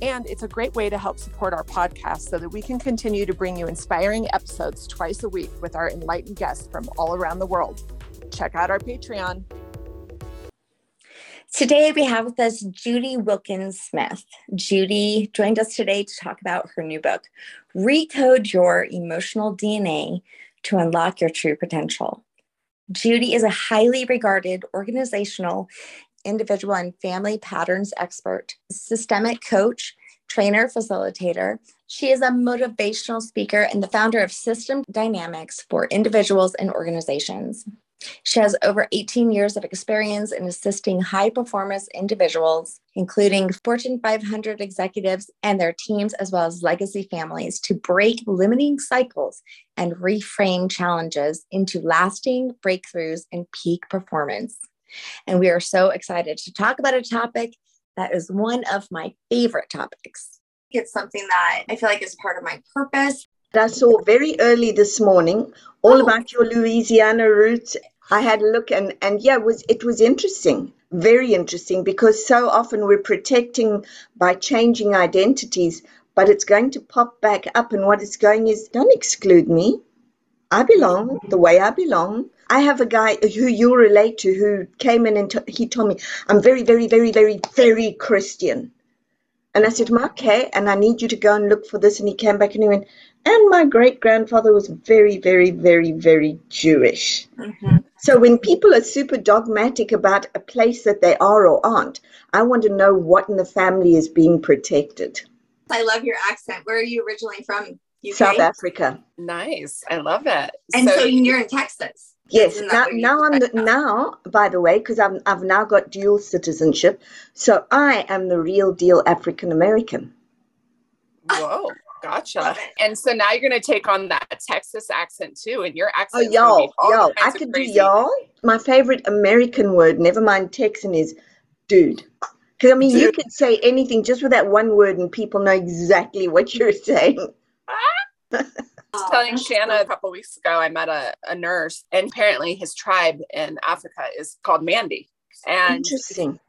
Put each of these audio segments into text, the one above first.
And it's a great way to help support our podcast so that we can continue to bring you inspiring episodes twice a week with our enlightened guests from all around the world. Check out our Patreon. Today we have with us Judy Wilkins Smith. Judy joined us today to talk about her new book, Recode Your Emotional DNA to Unlock Your True Potential. Judy is a highly regarded organizational, individual, and family patterns expert, systemic coach, trainer, facilitator. She is a motivational speaker and the founder of System Dynamics for individuals and organizations. She has over 18 years of experience in assisting high performance individuals, including Fortune 500 executives and their teams, as well as legacy families, to break limiting cycles and reframe challenges into lasting breakthroughs and peak performance. And we are so excited to talk about a topic that is one of my favorite topics. It's something that I feel like is part of my purpose I saw very early this morning all oh. about your Louisiana roots. I had a look and, and yeah, it was it was interesting, very interesting because so often we're protecting by changing identities, but it's going to pop back up and what it's going is don't exclude me. I belong the way I belong. I have a guy who you relate to who came in and t- he told me, I'm very, very, very, very, very Christian. And I said, okay, and I need you to go and look for this. And he came back and he went, and my great grandfather was very, very, very, very Jewish. Mm-hmm. So when people are super dogmatic about a place that they are or aren't, I want to know what in the family is being protected. I love your accent. Where are you originally from? UK? South Africa. Nice. I love it. And so, so you're in Texas. Yes. Now, now I'm the, now, by the way, because I've I've now got dual citizenship, so I am the real deal African American. Whoa. Gotcha. And so now you're going to take on that Texas accent too, and your accent. Oh, y'all, y'all. I could do y'all. My favorite American word, never mind Texan, is dude. Because I mean, dude. you could say anything just with that one word, and people know exactly what you're saying. I was telling Shanna a couple weeks ago, I met a, a nurse, and apparently his tribe in Africa is called Mandi. And interesting.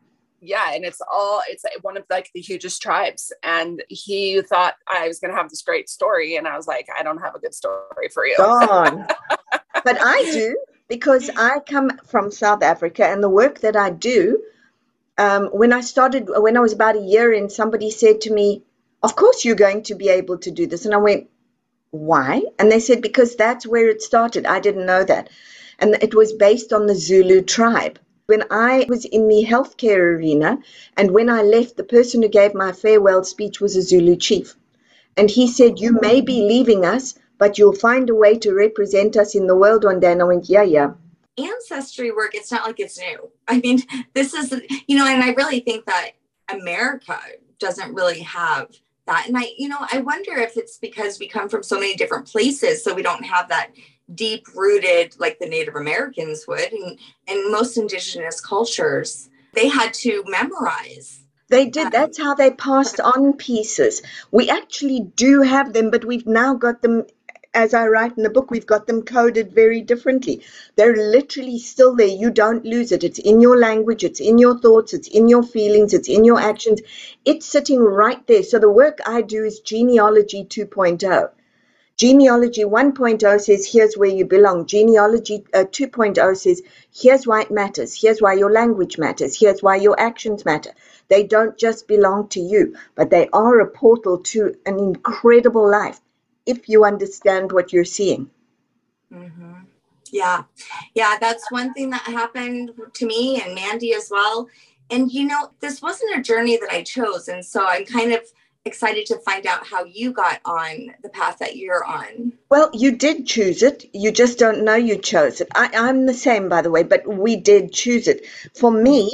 Yeah and it's all it's one of like the hugest tribes. And he thought i was going to have this great story and i was like i don't have a good story for you. Gone. but i do because i come from south africa and the work that i do um, when i started when i was about a year in somebody said to me of course you're going to be able to do this. And i went why and they said because that's where it started i didn't know that and it was based on the zulu tribe when I was in the healthcare arena, and when I left, the person who gave my farewell speech was a Zulu chief. And he said, You may be leaving us, but you'll find a way to represent us in the world one day. And I went, Yeah, yeah. Ancestry work, it's not like it's new. I mean, this is, you know, and I really think that America doesn't really have that. And I, you know, I wonder if it's because we come from so many different places, so we don't have that deep rooted like the Native Americans would and, and most indigenous cultures. They had to memorize. They did. That's how they passed on pieces. We actually do have them, but we've now got them, as I write in the book, we've got them coded very differently. They're literally still there. You don't lose it. It's in your language, it's in your thoughts, it's in your feelings, it's in your actions. It's sitting right there. So the work I do is genealogy 2.0 Genealogy 1.0 says, here's where you belong. Genealogy uh, 2.0 says, here's why it matters. Here's why your language matters. Here's why your actions matter. They don't just belong to you, but they are a portal to an incredible life if you understand what you're seeing. Mm-hmm. Yeah. Yeah. That's one thing that happened to me and Mandy as well. And, you know, this wasn't a journey that I chose. And so I'm kind of excited to find out how you got on the path that you're on. Well, you did choose it. You just don't know you chose it. I, I'm the same, by the way, but we did choose it. For me,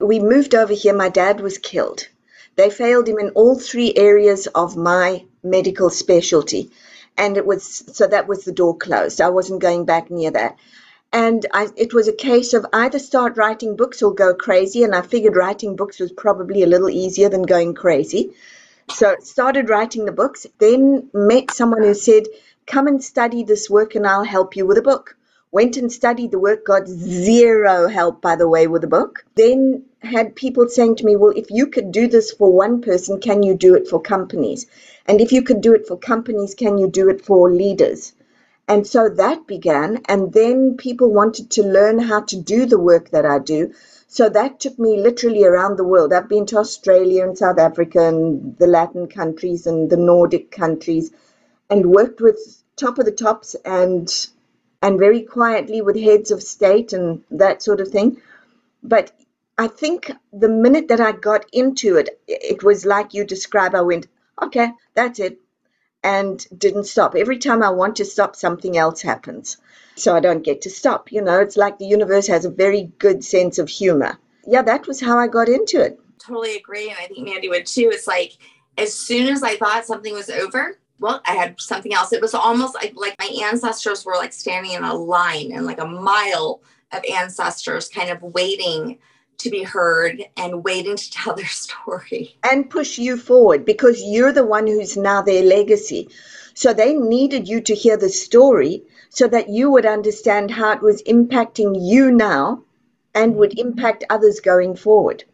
we moved over here. My dad was killed. They failed him in all three areas of my medical specialty. And it was, so that was the door closed. I wasn't going back near that. And I, it was a case of either start writing books or go crazy. And I figured writing books was probably a little easier than going crazy. So started writing the books, then met someone who said, come and study this work and I'll help you with a book. Went and studied the work, got zero help, by the way, with the book. Then had people saying to me, Well, if you could do this for one person, can you do it for companies? And if you could do it for companies, can you do it for leaders? And so that began. And then people wanted to learn how to do the work that I do. So that took me literally around the world. I've been to Australia and South Africa and the Latin countries and the Nordic countries and worked with top of the tops and and very quietly with heads of state and that sort of thing. But I think the minute that I got into it, it was like you describe. I went, okay, that's it, and didn't stop. Every time I want to stop, something else happens. So I don't get to stop. You know, it's like the universe has a very good sense of humor. Yeah, that was how I got into it. Totally agree. And I think Mandy would too. It's like as soon as I thought something was over, well, I had something else. It was almost like like my ancestors were like standing in a line and like a mile of ancestors kind of waiting to be heard and waiting to tell their story and push you forward because you're the one who's now their legacy. So they needed you to hear the story so that you would understand how it was impacting you now and would mm-hmm. impact others going forward.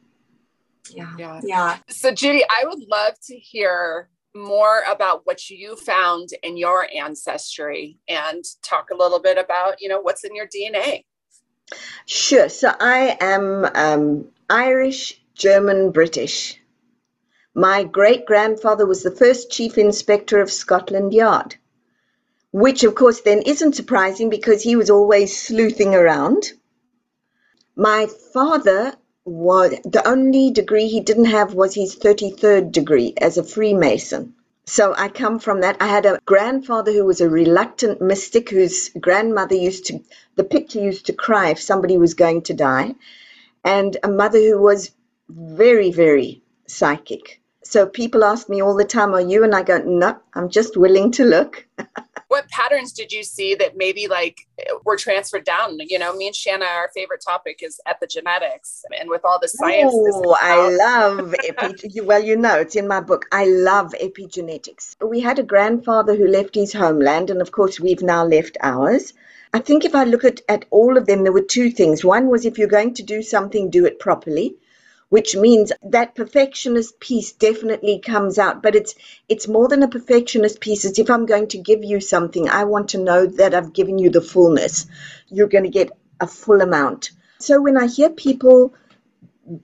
Yeah. Yeah. yeah. So Judy, I would love to hear more about what you found in your ancestry and talk a little bit about, you know, what's in your DNA. Sure. So I am um, Irish, German, British. My great grandfather was the first chief inspector of Scotland Yard, which of course then isn't surprising because he was always sleuthing around. My father was the only degree he didn't have was his 33rd degree as a Freemason. So I come from that. I had a grandfather who was a reluctant mystic whose grandmother used to, the picture used to cry if somebody was going to die, and a mother who was very, very psychic. So people ask me all the time, Are you? And I go, No, I'm just willing to look. what patterns did you see that maybe like were transferred down? You know, me and Shanna, our favorite topic is epigenetics, and with all the science. Oh, I love epi- well, you know, it's in my book. I love epigenetics. We had a grandfather who left his homeland, and of course, we've now left ours. I think if I look at, at all of them, there were two things. One was if you're going to do something, do it properly which means that perfectionist piece definitely comes out but it's it's more than a perfectionist piece. It's if i'm going to give you something i want to know that i've given you the fullness. You're going to get a full amount. So when i hear people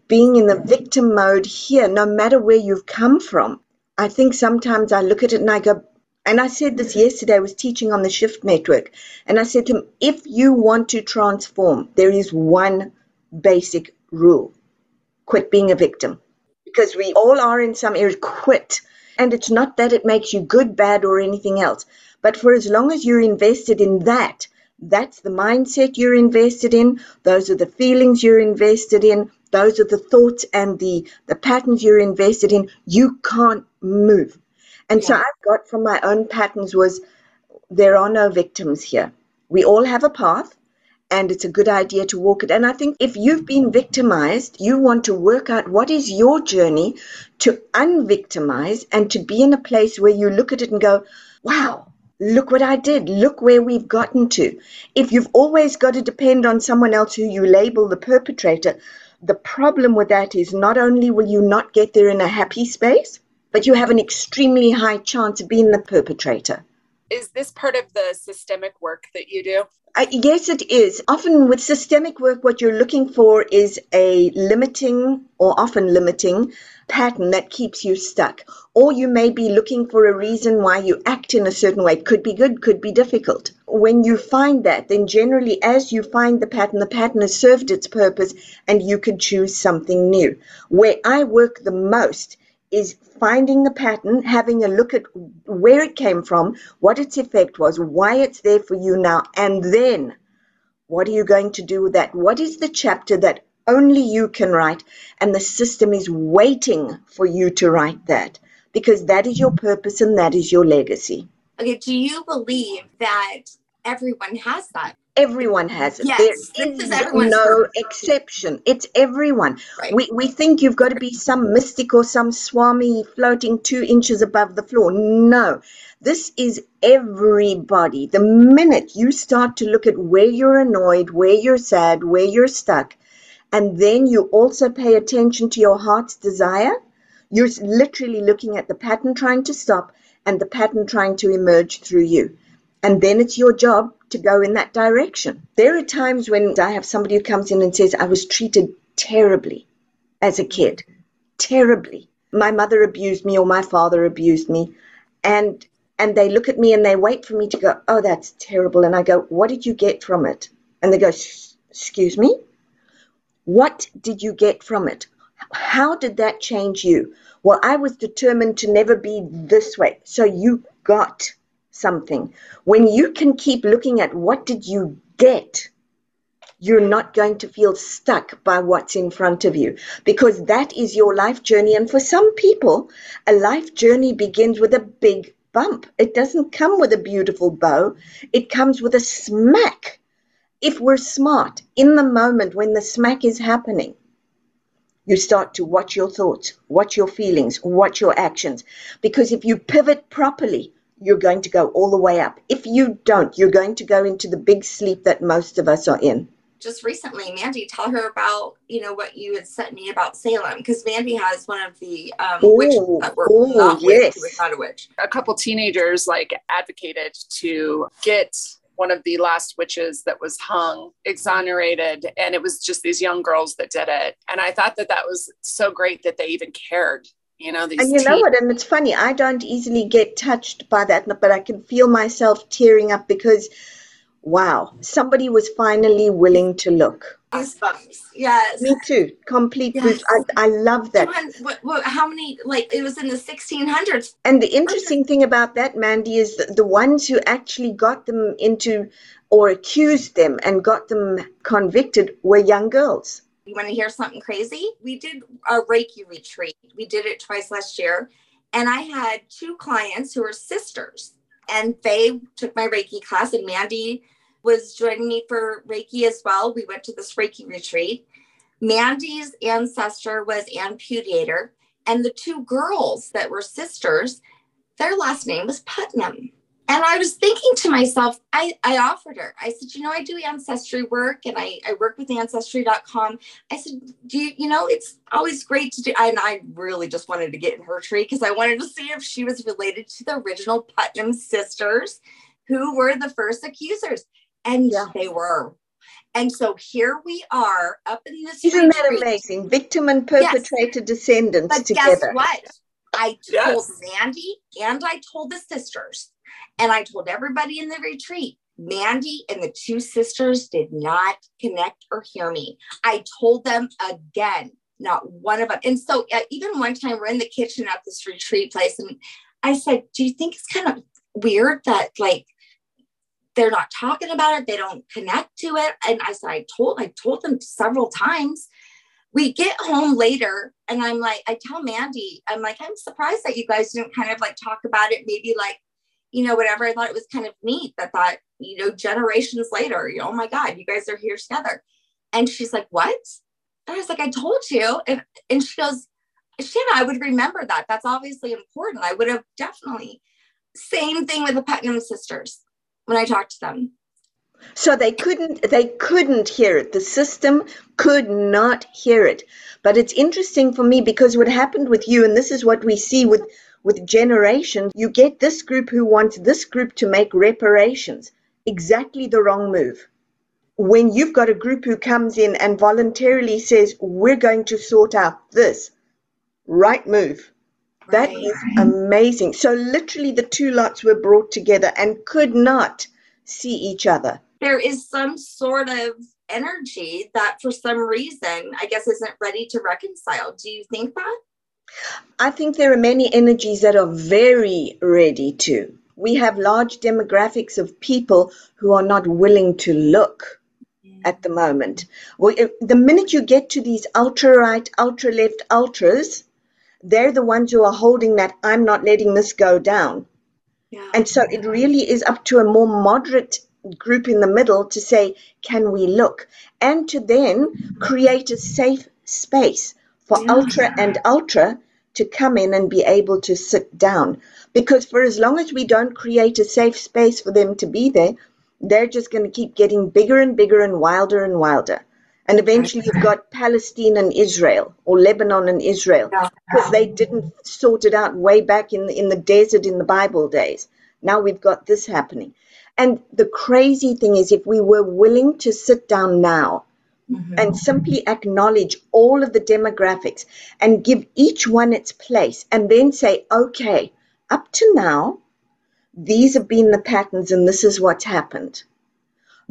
being in the victim mode here no matter where you've come from i think sometimes i look at it and i go and I said this yesterday, I was teaching on the Shift Network, and I said to him, if you want to transform, there is one basic rule quit being a victim. Because we all are in some areas quit. And it's not that it makes you good bad or anything else. But for as long as you're invested in that that's the mindset you're invested in. Those are the feelings you're invested in. Those are the thoughts and the the patterns you're invested in. You can't move. And yeah. so i've got from my own patterns was there are no victims here. We all have a path and it's a good idea to walk it. And I think if you've been victimized, you want to work out what is your journey to unvictimize and to be in a place where you look at it and go, wow, look what I did. Look where we've gotten to. If you've always got to depend on someone else who you label the perpetrator, the problem with that is not only will you not get there in a happy space, but you have an extremely high chance of being the perpetrator. Is this part of the systemic work that you do? Uh, yes, it is. Often with systemic work, what you're looking for is a limiting or often limiting pattern that keeps you stuck. Or you may be looking for a reason why you act in a certain way. Could be good, could be difficult. When you find that, then generally, as you find the pattern, the pattern has served its purpose and you can choose something new. Where I work the most is finding the pattern, having a look at where it came from, what its effect was, why it's there for you now, and then what are you going to do with that? What is the chapter that only you can write, and the system is waiting for you to write that? because that is your purpose and that is your legacy. Okay, do you believe that everyone has that? Everyone has it. Yes, there is no exception. It's everyone. Right. We, we think you've got to be some mystic or some swami floating two inches above the floor. No, this is everybody. The minute you start to look at where you're annoyed, where you're sad, where you're stuck, and then you also pay attention to your heart's desire, you're literally looking at the pattern trying to stop and the pattern trying to emerge through you. And then it's your job to go in that direction. There are times when I have somebody who comes in and says, I was treated terribly as a kid, terribly. My mother abused me or my father abused me. And and they look at me and they wait for me to go, Oh, that's terrible. And I go, What did you get from it? And they go, Excuse me? What did you get from it? How did that change you? Well, I was determined to never be this way. So you got something. When you can keep looking at what did you get, you're not going to feel stuck by what's in front of you because that is your life journey. And for some people, a life journey begins with a big bump. It doesn't come with a beautiful bow, it comes with a smack. If we're smart in the moment when the smack is happening, you start to watch your thoughts, watch your feelings, watch your actions. Because if you pivot properly, you're going to go all the way up. If you don't, you're going to go into the big sleep that most of us are in. Just recently, Mandy, tell her about you know what you had sent me about Salem because Mandy has one of the um, witches Ooh, that were ooh, not witch, yes. who was not a witch. a couple teenagers like advocated to get one of the last witches that was hung exonerated and it was just these young girls that did it and i thought that that was so great that they even cared you know these And you know what? And it's funny, I don't easily get touched by that, but I can feel myself tearing up because, wow, somebody was finally willing to look. Goosebumps. Yes. Me too. Complete Yes. I, I love that. What, what, how many? Like it was in the 1600s. And the interesting thing about that, Mandy, is that the ones who actually got them into or accused them and got them convicted were young girls. You want to hear something crazy? We did a Reiki retreat. We did it twice last year, and I had two clients who were sisters, and they took my Reiki class, and Mandy was joining me for Reiki as well. We went to this Reiki retreat. Mandy's ancestor was an amputator, and the two girls that were sisters, their last name was Putnam. And I was thinking to myself, I, I offered her, I said, you know, I do ancestry work and I, I work with ancestry.com. I said, do you, you know, it's always great to do. And I really just wanted to get in her tree because I wanted to see if she was related to the original Putnam sisters who were the first accusers. And Yeah. they were. And so here we are up in this Isn't that retreat. amazing? Victim and perpetrator descendants But together. guess what? I told Yes. Mandy and I told the sisters, and I told everybody in the retreat. Mandy and the two sisters did not connect or hear me. I told them again, not one of them. And so, uh, even one time, we're in the kitchen at this retreat place, and I said, Do you think it's kind of weird that, like, they're not talking about it they don't connect to it and i said i told i told them several times we get home later and i'm like i tell mandy i'm like i'm surprised that you guys didn't kind of like talk about it maybe like you know whatever i thought it was kind of neat i thought you know generations later you know, oh my god you guys are here together. And she's like what? And i was like i told you. And, and she goes shanna i would remember that. That's obviously important. I would have definitely same thing with the putnam sisters when i talked to them. So they couldn't they couldn't hear it. The system could not hear it. But it's interesting for me because what happened with you, and this is what we see with with generations, you get this group who wants this group to make reparations. Exactly the wrong move. When you've got a group who comes in and voluntarily says, We're going to sort out this, right move. That Right. is amazing. So literally the two lots were brought together and could not see each other. there is some sort of energy that for some reason i guess isn't ready to reconcile do you think that I think there are many energies that are very ready to. We have large demographics of people who are not willing to look at the moment. Well, the minute you get to these ultra right, ultra left, ultras, they're the ones who are holding that I'm not letting this go down. Yeah. And so it really is up to a more moderate group in the middle to say, can we look? And to then create a safe space for yeah. ultra and ultra to come in and be able to sit down. Because for as long as we don't create a safe space for them to be there, they're just going to keep getting bigger and bigger and wilder and wilder. And eventually you've got Palestine and Israel or Lebanon and Israel because they didn't sort it out way back in the, in the desert in the Bible days. Now we've got this happening. And the crazy thing is, if we were willing to sit down now mm-hmm. and simply acknowledge all of the demographics and give each one its place and then say, okay, up to now, these have been the patterns and this is what's happened.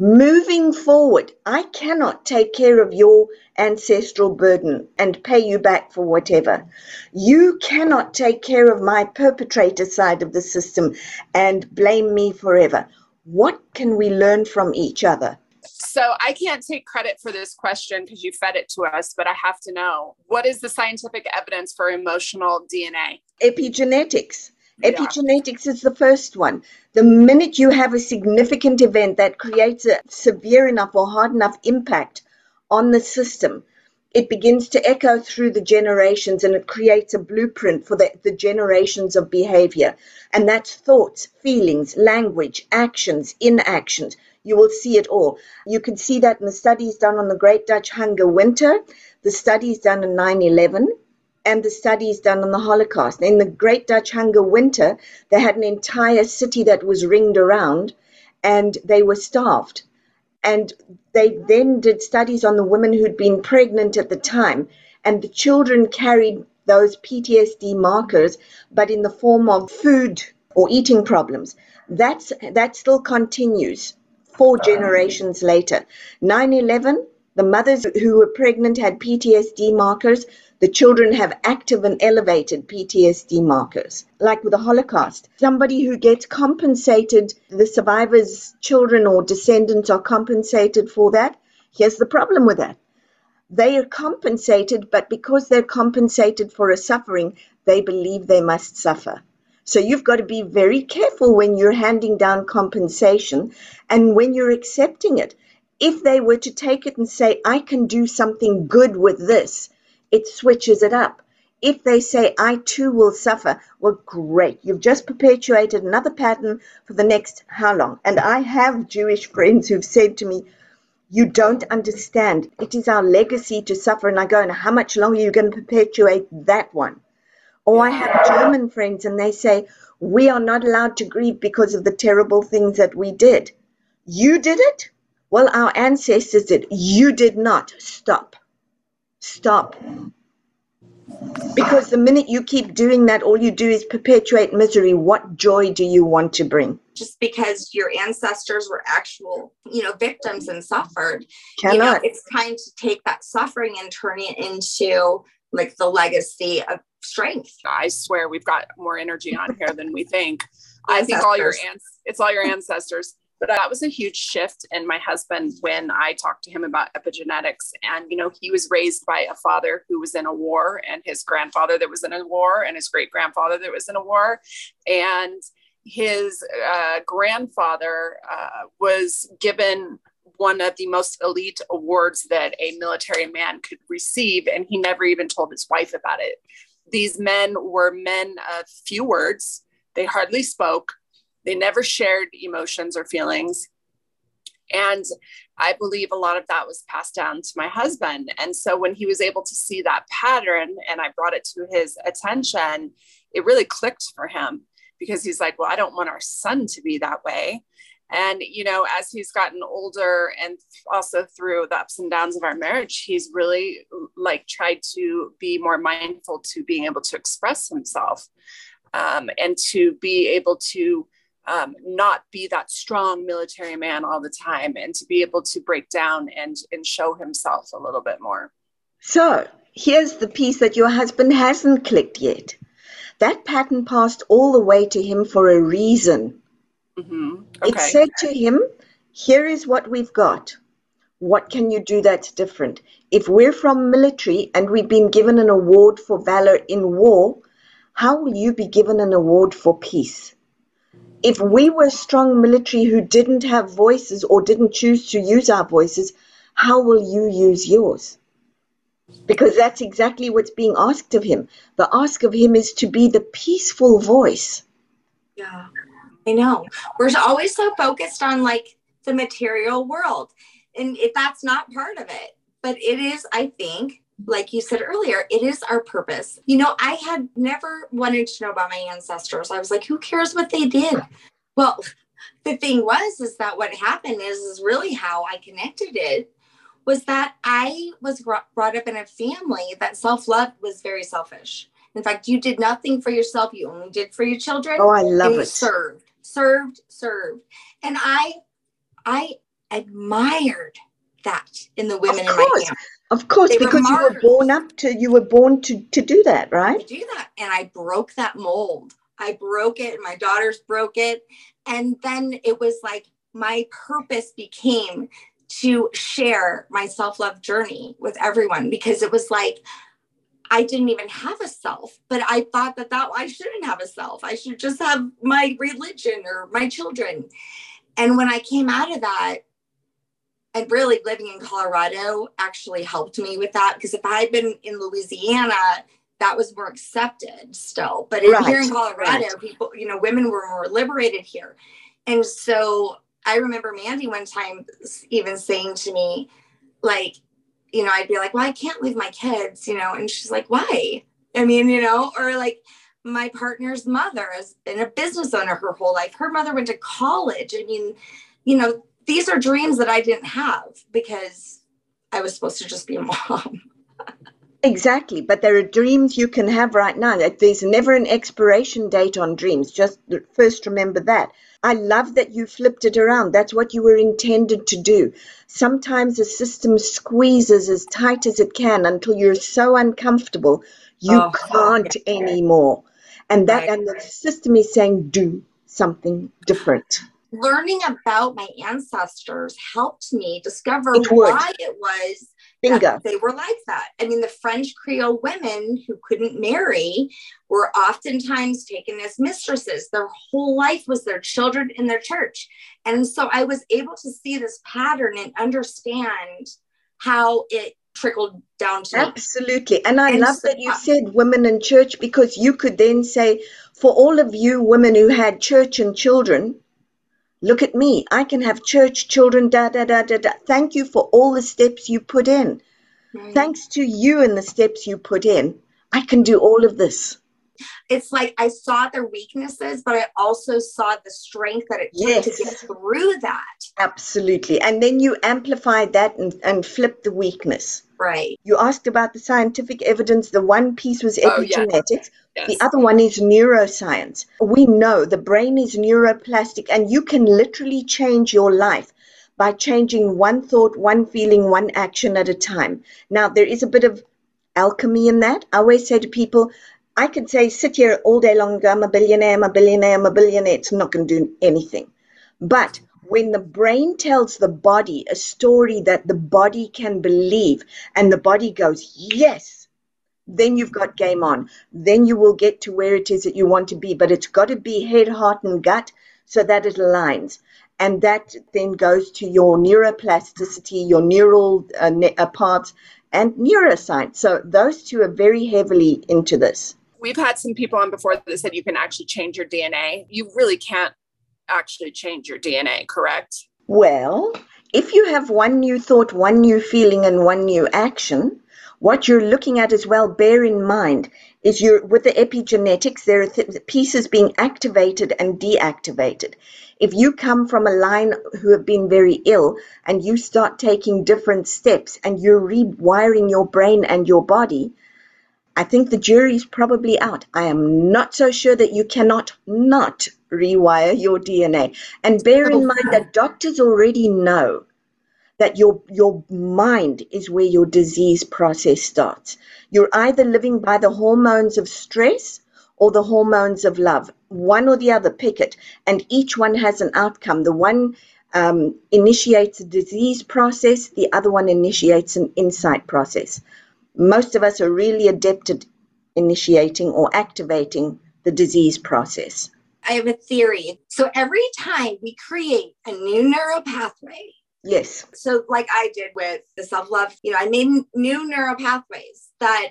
Moving forward, I cannot take care of your ancestral burden and pay you back for whatever. You cannot take care of my perpetrator side of the system and blame me forever. What can we learn from each other? So I can't take credit for this question because you fed it to us, but I have to know what is the scientific evidence for emotional DNA? Epigenetics. Epigenetics is the first one. The minute you have a significant event that creates a severe enough or hard enough impact on the system, it begins to echo through the generations and it creates a blueprint for the, the generations of behavior. And that's thoughts, feelings, language, actions, inactions. You will see it all. You can see that in the studies done on the Great Dutch Hunger Winter, the studies done in 9 11 and the studies done on the Holocaust. In the Great Dutch Hunger winter, they had an entire city that was ringed around and they were starved. And they then did studies on the women who'd been pregnant at the time, and the children carried those PTSD markers, but in the form of food or eating problems. That's, that still continues four um, generations later. 9 11, the mothers who were pregnant had PTSD markers the children have active and elevated PTSD markers. Like with the Holocaust, somebody who gets compensated, the survivors' children or descendants are compensated for that. Here's the problem with that. They are compensated, but because they're compensated for a suffering, they believe they must suffer. So you've got to be very careful when you're handing down compensation and when you're accepting it. If they were to take it and say, I can do something good with this, it switches it up. If they say, I too will suffer, well, great. You've just perpetuated another pattern for the next how long? And I have Jewish friends who've said to me, You don't understand. It is our legacy to suffer. And I go, And how much longer are you going to perpetuate that one? Or I have German friends and they say, We are not allowed to grieve because of the terrible things that we did. You did it? Well, our ancestors did. You did not. Stop. Stop. Because the minute you keep doing that, all you do is perpetuate misery. What joy do you want to bring? Just because your ancestors were actual, you know, victims and suffered, Cannot. You know, it's time to take that suffering and turn it into like the legacy of strength. I swear we've got more energy on here than we think. I think all your ants, it's all your ancestors. But that was a huge shift in my husband when I talked to him about epigenetics. And, you know, he was raised by a father who was in a war and his grandfather that was in a war and his great grandfather that was in a war. And his uh, grandfather uh, was given one of the most elite awards that a military man could receive. And he never even told his wife about it. These men were men of few words, they hardly spoke they never shared emotions or feelings. And I believe a lot of that was passed down to my husband. And so when he was able to see that pattern and I brought it to his attention, it really clicked for him because he's like, well, I don't want our son to be that way. And, you know, as he's gotten older and also through the ups and downs of our marriage, he's really like tried to be more mindful to being able to express himself um, and to be able to um, not be that strong military man all the time and to be able to break down and, and show himself a little bit more. So here's the piece that your husband hasn't clicked yet. That pattern passed all the way to him for a reason. Mm-hmm. Okay. It said to him, Here is what we've got. What can you do that's different? If we're from military and we've been given an award for valor in war, how will you be given an award for peace? If we were strong military who didn't have voices or didn't choose to use our voices, how will you use yours? Because that's exactly what's being asked of him. The ask of him is to be the peaceful voice. Yeah, I know. We're always so focused on like the material world, and if that's not part of it, but it is, I think, like you said earlier, it is our purpose. You know, I had never wanted to know about my ancestors. I was like, who cares what they did? Well, the thing was, is that what happened is, is really how I connected it was that I was brought up in a family that self love was very selfish. In fact, you did nothing for yourself, you only did for your children. Oh, I love it. Served, served, served. And I, I admired that in the women in my family. Of course, they because were you were born up to you were born to to do that, right? Do that, and I broke that mold. I broke it. And my daughters broke it, and then it was like my purpose became to share my self love journey with everyone because it was like I didn't even have a self, but I thought that that I shouldn't have a self. I should just have my religion or my children. And when I came out of that, and really living in Colorado actually helped me with that because if I had been in Louisiana, that was more accepted still. But in, right. here in Colorado, right. people, you know, women were more liberated here. And so I remember Mandy one time even saying to me, like, you know, I'd be like, well, I can't leave my kids, you know, and she's like, why? I mean, you know, or like my partner's mother has been a business owner her whole life. Her mother went to college. I mean, you know, these are dreams that I didn't have because I was supposed to just be a mom. Exactly, but there are dreams you can have right now. There's never an expiration date on dreams. Just first remember that. I love that you flipped it around. That's what you were intended to do. Sometimes the system squeezes as tight as it can until you're so uncomfortable you oh, can't yeah. anymore. And that right. and the system is saying do something different learning about my ancestors helped me discover it why it was Bingo. they were like that. I mean, the French Creole women who couldn't marry were oftentimes taken as mistresses. Their whole life was their children in their church. And so I was able to see this pattern and understand how it trickled down to Absolutely. Me. And I and love so, that you said women in church because you could then say, for all of you women who had church and children, Look at me. I can have church, children, da da da da da. Thank you for all the steps you put in. Right. Thanks to you and the steps you put in, I can do all of this. It's like I saw their weaknesses, but I also saw the strength that it took yes. to get through that. Absolutely. And then you amplify that and, and flip the weakness. Right. You asked about the scientific evidence. The one piece was oh, epigenetics. Oh, yes. The other one is neuroscience. We know the brain is neuroplastic and you can literally change your life by changing one thought, one feeling, one action at a time. Now, there is a bit of alchemy in that. I always say to people, I could say, sit here all day long, I'm a billionaire, I'm a billionaire, I'm a billionaire. It's not going to do anything. But when the brain tells the body a story that the body can believe and the body goes, yes, then you've got game on. Then you will get to where it is that you want to be. But it's got to be head, heart, and gut so that it aligns. And that then goes to your neuroplasticity, your neural uh, uh parts, and neuroscience. So those two are very heavily into this. We've had some people on before that said you can actually change your DNA. You really can't actually change your DNA, correct? Well, if you have one new thought, one new feeling, and one new action, what you're looking at as well, bear in mind, is you're with the epigenetics, there are th- pieces being activated and deactivated. If you come from a line who have been very ill and you start taking different steps and you're rewiring your brain and your body, I think the jury's probably out. I am not so sure that you cannot not rewire your DNA. And bear in mind that doctors already know that your your mind is where your disease process starts. You're either living by the hormones of stress or the hormones of love. One or the other, pick it. And each one has an outcome. The one um, initiates a disease process, the other one initiates an insight process. Most of us are really adept at initiating or activating the disease process. I have a theory. So every time we create a new neural pathway, Yes. So, like I did with the self love, you know, I made new neural pathways that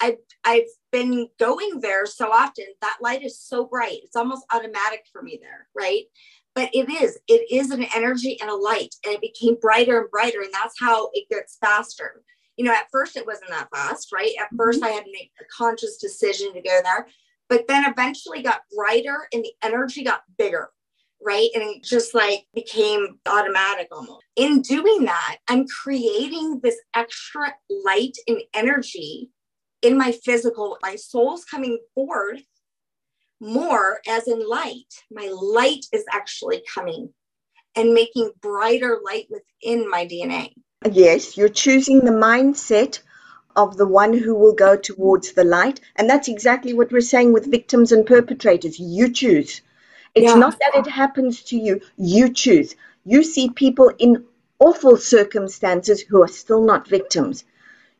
I've I've been going there so often. That light is so bright; it's almost automatic for me there, right? But it is it is an energy and a light, and it became brighter and brighter, and that's how it gets faster. You know, at first it wasn't that fast, right? At 1st mm-hmm. I had to make a conscious decision to go there, but then eventually got brighter, and the energy got bigger right? And it just like became automatic almost. In doing that, I'm creating this extra light and energy in my physical. My soul's coming forth more as in light. My light is actually coming and making brighter light within my DNA. Yes, you're choosing the mindset of the one who will go towards the light. And that's exactly what we're saying with victims and perpetrators. You choose it's yeah. not that it happens to you, you choose. You see people in awful circumstances who are still not victims.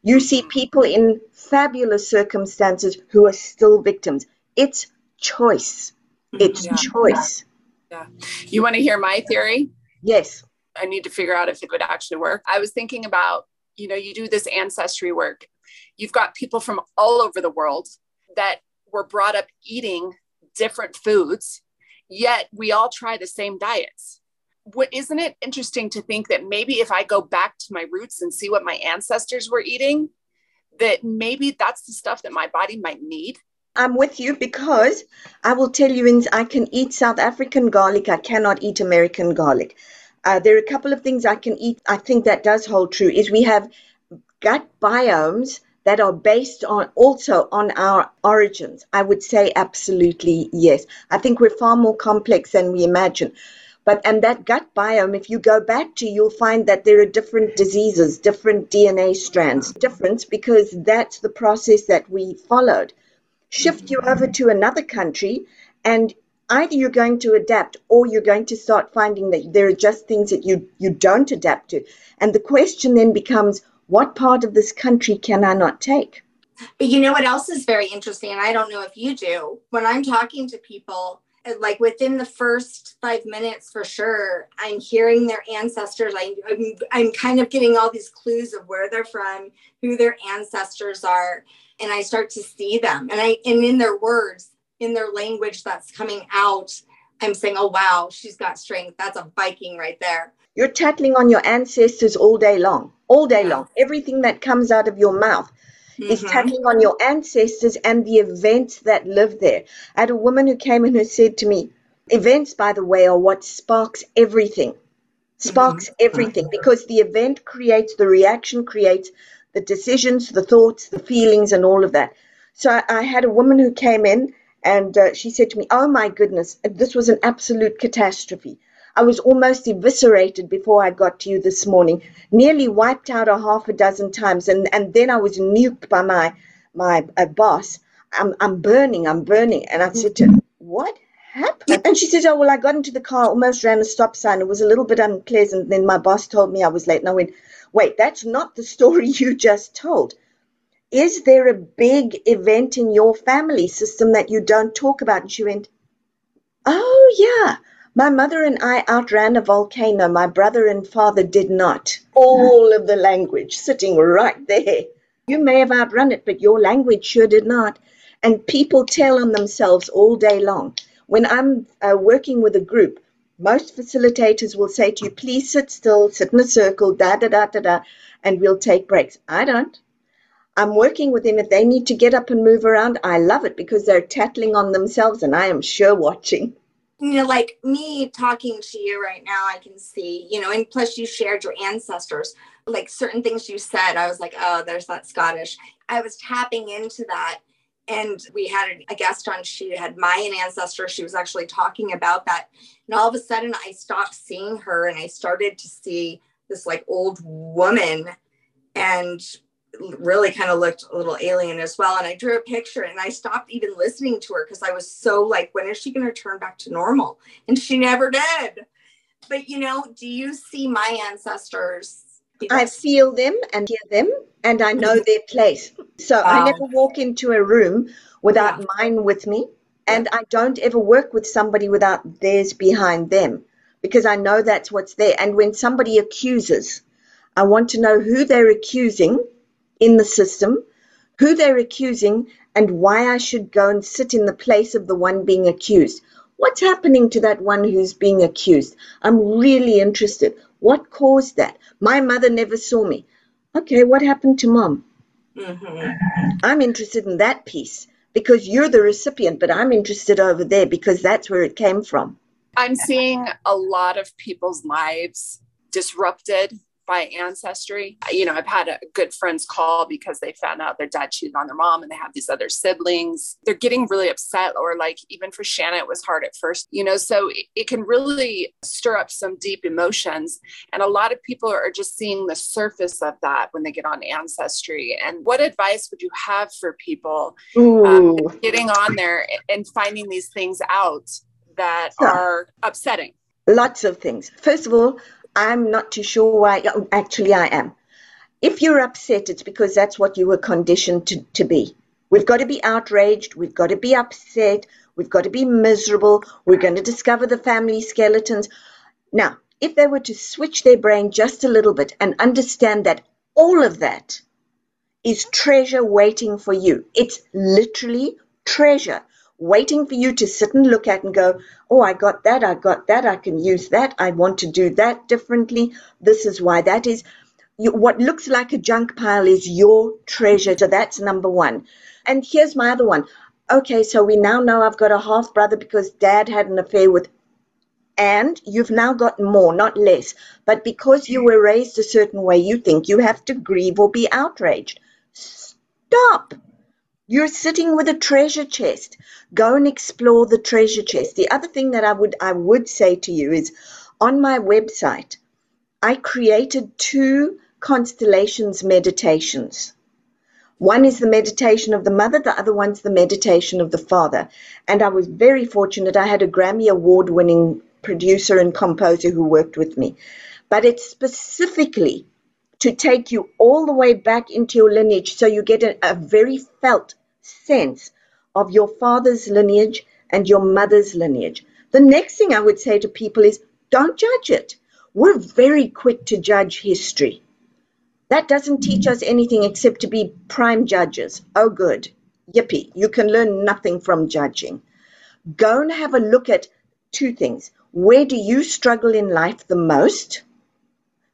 You see people in fabulous circumstances who are still victims. It's choice. Mm-hmm. It's yeah. choice. Yeah. You want to hear my theory? Yes. I need to figure out if it would actually work. I was thinking about, you know, you do this ancestry work. You've got people from all over the world that were brought up eating different foods yet we all try the same diets. What isn't it interesting to think that maybe if I go back to my roots and see what my ancestors were eating, that maybe that's the stuff that my body might need? I'm with you because I will tell you, I can eat South African garlic. I cannot eat American garlic. Uh, there are a couple of things I can eat. I think that does hold true. Is we have gut biomes that are based on also on our origins? I would say absolutely yes. I think we're far more complex than we imagine. But and that gut biome, if you go back to, you'll find that there are different diseases, different DNA strands, difference because that's the process that we followed. Shift you over to another country, and either you're going to adapt or you're going to start finding that there are just things that you you don't adapt to. And the question then becomes, what part of this country can I not take? But you know what else is very interesting? And I don't know if you do. When I'm talking to people, uh, like within the first five minutes for sure, I'm hearing their ancestors. I, I'm, I'm kind of getting all these clues of where they're from, who their ancestors are, and I start to see them. And I and in their words, in their language that's coming out, I'm saying, "Oh wow, she's got strength. That's a Viking right there." You're tattling on your ancestors all day long, all day long. Everything that comes out of your mouth mm-hmm. is tattling on your ancestors and the events that live there. I had a woman who came in who said to me, Events, by the way, are what sparks everything. Sparks mm-hmm. everything because the event creates the reaction, creates the decisions, the thoughts, the feelings, and all of that. So I, I had a woman who came in and uh, she said to me, Oh my goodness, this was an absolute catastrophe. I was almost eviscerated before I got to you this morning, nearly wiped out a half a dozen times, and, and then I was nuked by my my uh, boss. I'm, I'm burning, I'm burning. And I said to her, What happened? And she said, Oh, well, I got into the car, almost ran a stop sign. It was a little bit unpleasant. Then my boss told me I was late. And I went, Wait, that's not the story you just told. Is there a big event in your family system that you don't talk about? And she went, Oh, yeah. My mother and I outran a volcano. My brother and father did not. All of the language sitting right there. You may have outrun it, but your language sure did not. And people tell on themselves all day long. When I'm uh, working with a group, most facilitators will say to you, please sit still, sit in a circle, da da da da da, and we'll take breaks. I don't. I'm working with them. If they need to get up and move around, I love it because they're tattling on themselves, and I am sure watching you know, like me talking to you right now, I can see, you know, and plus you shared your ancestors, like certain things you said, I was like, oh, there's that Scottish. I was tapping into that. And we had a guest on, she had Mayan ancestors. She was actually talking about that. And all of a sudden, I stopped seeing her and I started to see this like old woman. And really kind of looked a little alien as well. And I drew a picture and I stopped even listening to her because I was so like, when is she going to turn back to normal? And she never did. But you know, do you see my ancestors? I feel them and hear them, and I know mm-hmm. their place. So wow. I never walk into a room without yeah. mine with me, and I don't ever work with somebody without theirs behind them because I know that's what's there. And when somebody accuses, I want to know who they're accusing in the system, who they're accusing, and why I should go and sit in the place of the one being accused. What's happening to that one who's being accused? I'm really interested. What caused that? My mother never saw me. Okay, what happened to mom? Mm-hmm. I'm interested in that piece because you're the recipient, but I'm interested over there because that's where it came from. I'm seeing a lot of people's lives disrupted by ancestry. You know, I've had a good friends call because they found out their dad cheated on their mom and they have these other siblings. They're getting really upset, or like even for Shanna, it was hard at first, you know, so it, it can really stir up some deep emotions. And a lot of people are just seeing the surface of that when they get on ancestry. And what advice would you have for people um, getting on there and finding these things out that are upsetting? Lots of things. First of all, I'm not too sure why. Actually, I am. If you're upset, it's because that's what you were conditioned to, to be. We've got to be outraged. We've got to be upset. We've got to be miserable. We're going to discover the family skeletons. Now, if they were to switch their brain just a little bit and understand that all of that is treasure waiting for you, it's literally treasure waiting for you to sit and look at and go, oh, I got that, I got that, I can use that, I want to do that differently. This is why that is. What looks like a junk pile is your treasure. So that's number one. And here's my other one. Okay, so we now know I've got a half brother because dad had an affair with and you've now got more, not less. But because you were raised a certain way, you think you have to grieve or be outraged. Stop. You're sitting with a treasure chest. Go and explore the treasure chest. The other thing that I would I would say to you is on my website, I created two constellations meditations. One is the meditation of the mother, the other one's the meditation of the father. And I was very fortunate. I had a Grammy Award winning producer and composer who worked with me. But it's specifically to take you all the way back into your lineage so you get a, a very felt sense of your father's lineage and your mother's lineage. The next thing I would say to people is don't judge it. We're very quick to judge history. That doesn't teach us anything except to be prime judges. Oh, good. Yippee. You can learn nothing from judging. Go and have a look at two things. Where do you struggle in life the most?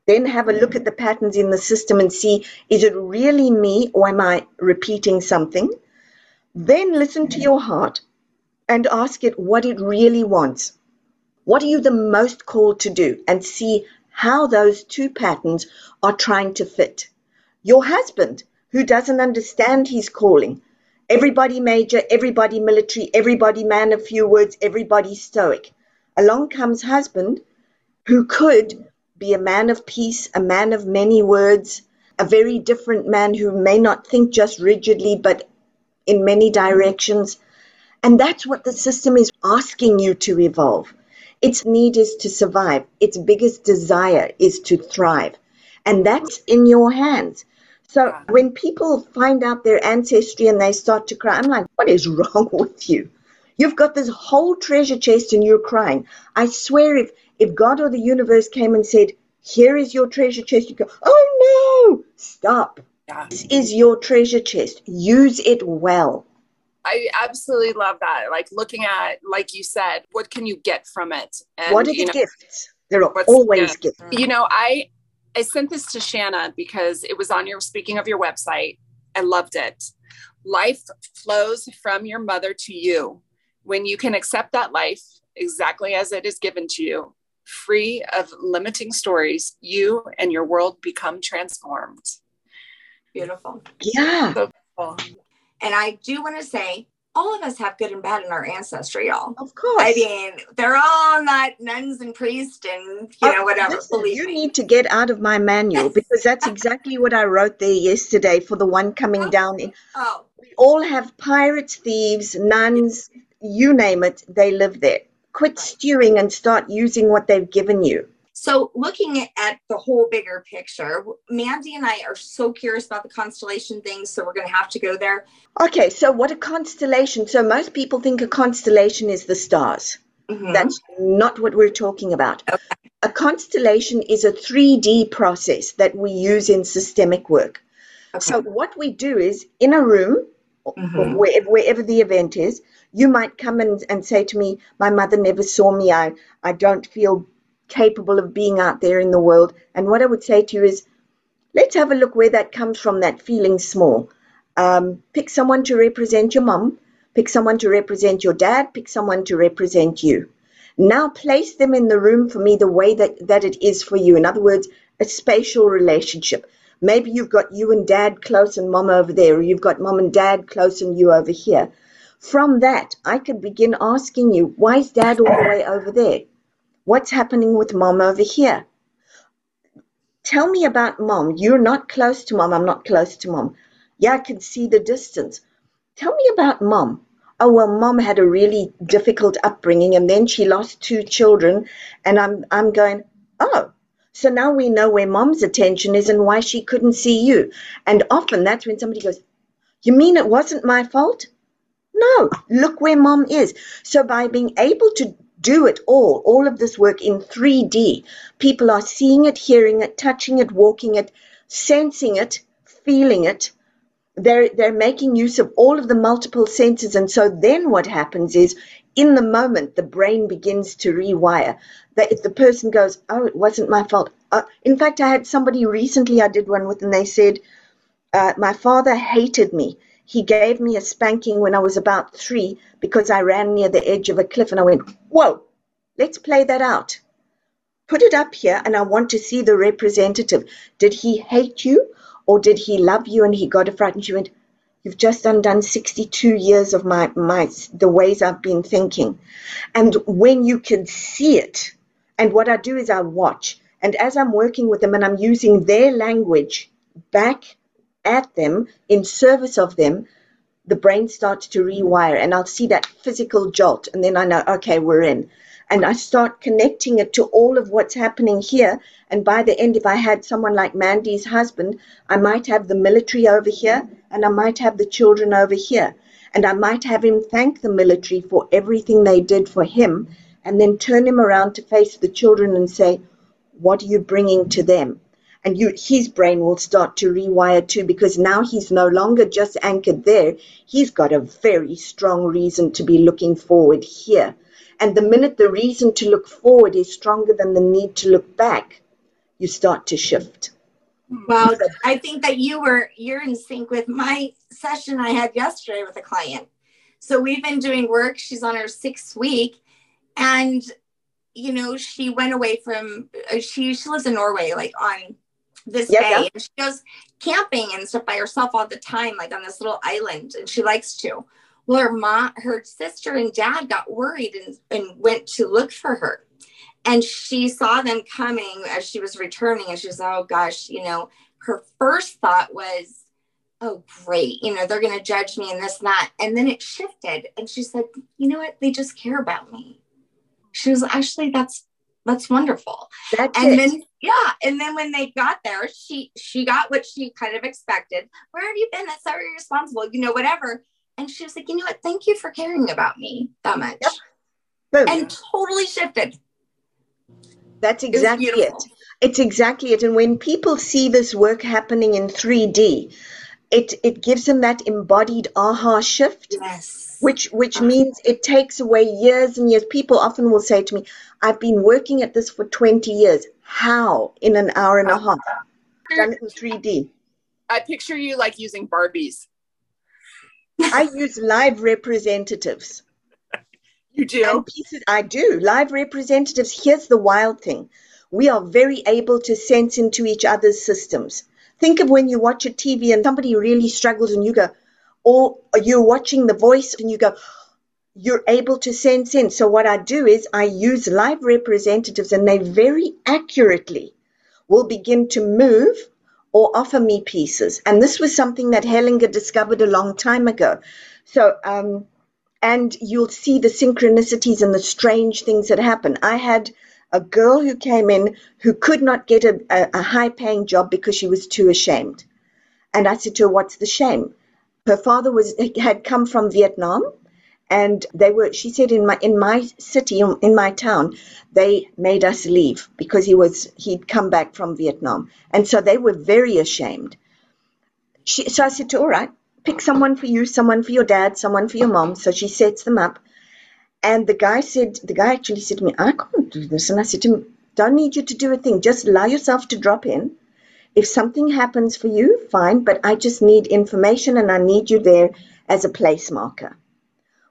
Then have a look at the patterns in the system and see is it really me or am I repeating something? Then listen to your heart and ask it what it really wants. What are you the most called to do? And see how those two patterns are trying to fit. Your husband, who doesn't understand his calling, everybody major, everybody military, everybody man of few words, everybody stoic. Along comes husband, who could be a man of peace, a man of many words, a very different man who may not think just rigidly but in many directions. And that's what the system is asking you to evolve. Its need is to survive, its biggest desire is to thrive. And that's in your hands. So when people find out their ancestry and they start to cry, I'm like, what is wrong with you? You've got this whole treasure chest and you're crying. I swear if if God or the universe came and said, Here is your treasure chest, you go, Oh no, stop. Yeah. This is your treasure chest. Use it well. I absolutely love that. Like looking at, like you said, what can you get from it? And, what are the know, gifts? There are always gifts. You know, I I sent this to Shanna because it was on your speaking of your website. I loved it. Life flows from your mother to you. When you can accept that life exactly as it is given to you, free of limiting stories, you and your world become transformed. Beautiful. Yeah. So and I do want to say, all of us have good and bad in our ancestry, y'all. Of course. I mean, they're all not nuns and priests and, you oh, know, whatever. Listen, you me. need to get out of my manual because that's exactly what I wrote there yesterday for the one coming oh. down. In. Oh. We all have pirates, thieves, nuns, you name it, they live there. Quit stewing and start using what they've given you. So, looking at the whole bigger picture, Mandy and I are so curious about the constellation things, so we're going to have to go there. Okay, so what a constellation. So, most people think a constellation is the stars. Mm-hmm. That's not what we're talking about. Okay. A constellation is a 3D process that we use in systemic work. Okay. So, what we do is in a room, mm-hmm. wherever, wherever the event is, you might come and, and say to me, My mother never saw me. I, I don't feel capable of being out there in the world. And what I would say to you is, let's have a look where that comes from, that feeling small. Um, pick someone to represent your mum, pick someone to represent your dad, pick someone to represent you. Now place them in the room for me the way that, that it is for you. In other words, a spatial relationship. Maybe you've got you and dad close and mom over there, or you've got mom and dad close and you over here. From that, I could begin asking you, why is dad all the way over there? What's happening with mom over here? Tell me about mom. You're not close to mom. I'm not close to mom. Yeah, I can see the distance. Tell me about mom. Oh, well, mom had a really difficult upbringing and then she lost two children. And I'm, I'm going, oh, so now we know where mom's attention is and why she couldn't see you. And often that's when somebody goes, You mean it wasn't my fault? No, look where mom is. So by being able to do it all, all of this work in 3D. People are seeing it, hearing it, touching it, walking it, sensing it, feeling it. They're, they're making use of all of the multiple senses. And so then what happens is, in the moment, the brain begins to rewire. That if the person goes, Oh, it wasn't my fault. Uh, in fact, I had somebody recently I did one with, and they said, uh, My father hated me he gave me a spanking when I was about three because I ran near the edge of a cliff and I went, Whoa, let's play that out. Put it up here and I want to see the representative. Did he hate you or did he love you and he got a fright? And she went, You've just undone 62 years of my, my the ways I've been thinking. And when you can see it, and what I do is I watch, and as I'm working with them and I'm using their language back at them, in service of them, the brain starts to rewire and I'll see that physical jolt and then I know, okay, we're in. And I start connecting it to all of what's happening here. And by the end, if I had someone like Mandy's husband, I might have the military over here and I might have the children over here. And I might have him thank the military for everything they did for him and then turn him around to face the children and say, What are you bringing to them? and you, his brain will start to rewire too because now he's no longer just anchored there. He's got a very strong reason to be looking forward here. And the minute the reason to look forward is stronger than the need to look back, you start to shift. Well, I think that you were you're in sync with my session I had yesterday with a client. So we've been doing work. She's on her sixth week, and you know she went away from uh, she she lives in Norway, like on this yeah, bay. Yeah. And she goes camping and stuff by herself all the time, like on this little island, and she likes to. Well, her mom, her sister and dad got worried and, and went to look for her. And she saw them coming as she was returning, and she was, oh gosh, you know, her first thought was, oh great, you know, they're gonna judge me and this and that. And then it shifted, and she said, you know what, they just care about me. She was actually that's that's wonderful. That's and it. then yeah, and then when they got there, she she got what she kind of expected. Where have you been? That's so irresponsible, you know, whatever. And she was like, you know what? Thank you for caring about me that much. Yep. And totally shifted. That's exactly it, it. It's exactly it. And when people see this work happening in 3D, it it gives them that embodied aha shift. Yes which which means it takes away years and years. People often will say to me, "I've been working at this for 20 years. How in an hour and a half? Done it in 3D." I picture you like using Barbies. I use live representatives. You do? Pieces, I do. Live representatives. Here's the wild thing we are very able to sense into each other's systems. Think of when you watch a TV and somebody really struggles and you go, or you're watching the voice and you go, you're able to sense in. So what I do is I use live representatives and they very accurately will begin to move or offer me pieces. And this was something that Hellinger discovered a long time ago. So um, and you'll see the synchronicities and the strange things that happen. I had a girl who came in who could not get a, a, a high paying job because she was too ashamed. And I said to her, What's the shame? Her father was had come from Vietnam and they were she said in my in my city in my town they made us leave because he was he'd come back from Vietnam. And so they were very ashamed. She, so I said to all right pick someone for you someone for your dad someone for your mom. So she sets them up. And the guy said the guy actually said to me I can't do this. And I said to him don't need you to do a thing. Just allow yourself to drop in if something happens for you, fine, but I just need information and I need you there as a place marker.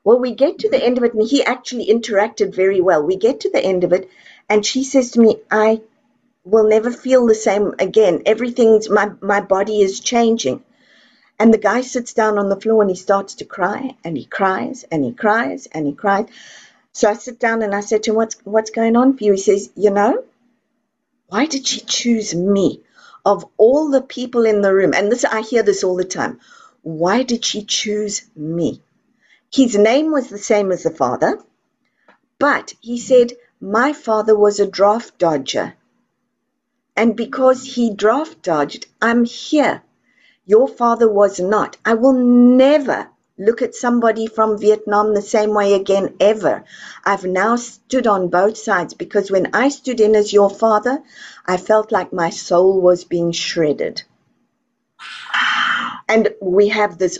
Well, we get to the end of it, and he actually interacted very well. We get to the end of it, and she says to me, I will never feel the same again. Everything's, my, my body is changing. And the guy sits down on the floor and he starts to cry, and he cries, and he cries, and he cries. So I sit down and I said to him, What's, what's going on for you? He says, You know, why did she choose me? Of all the people in the room, and this I hear this all the time, why did she choose me? His name was the same as the father, but he said, My father was a draft dodger. And because he draft dodged, I'm here. Your father was not. I will never look at somebody from Vietnam the same way again ever. I've now stood on both sides because when I stood in as your father, I felt like my soul was being shredded. And we have this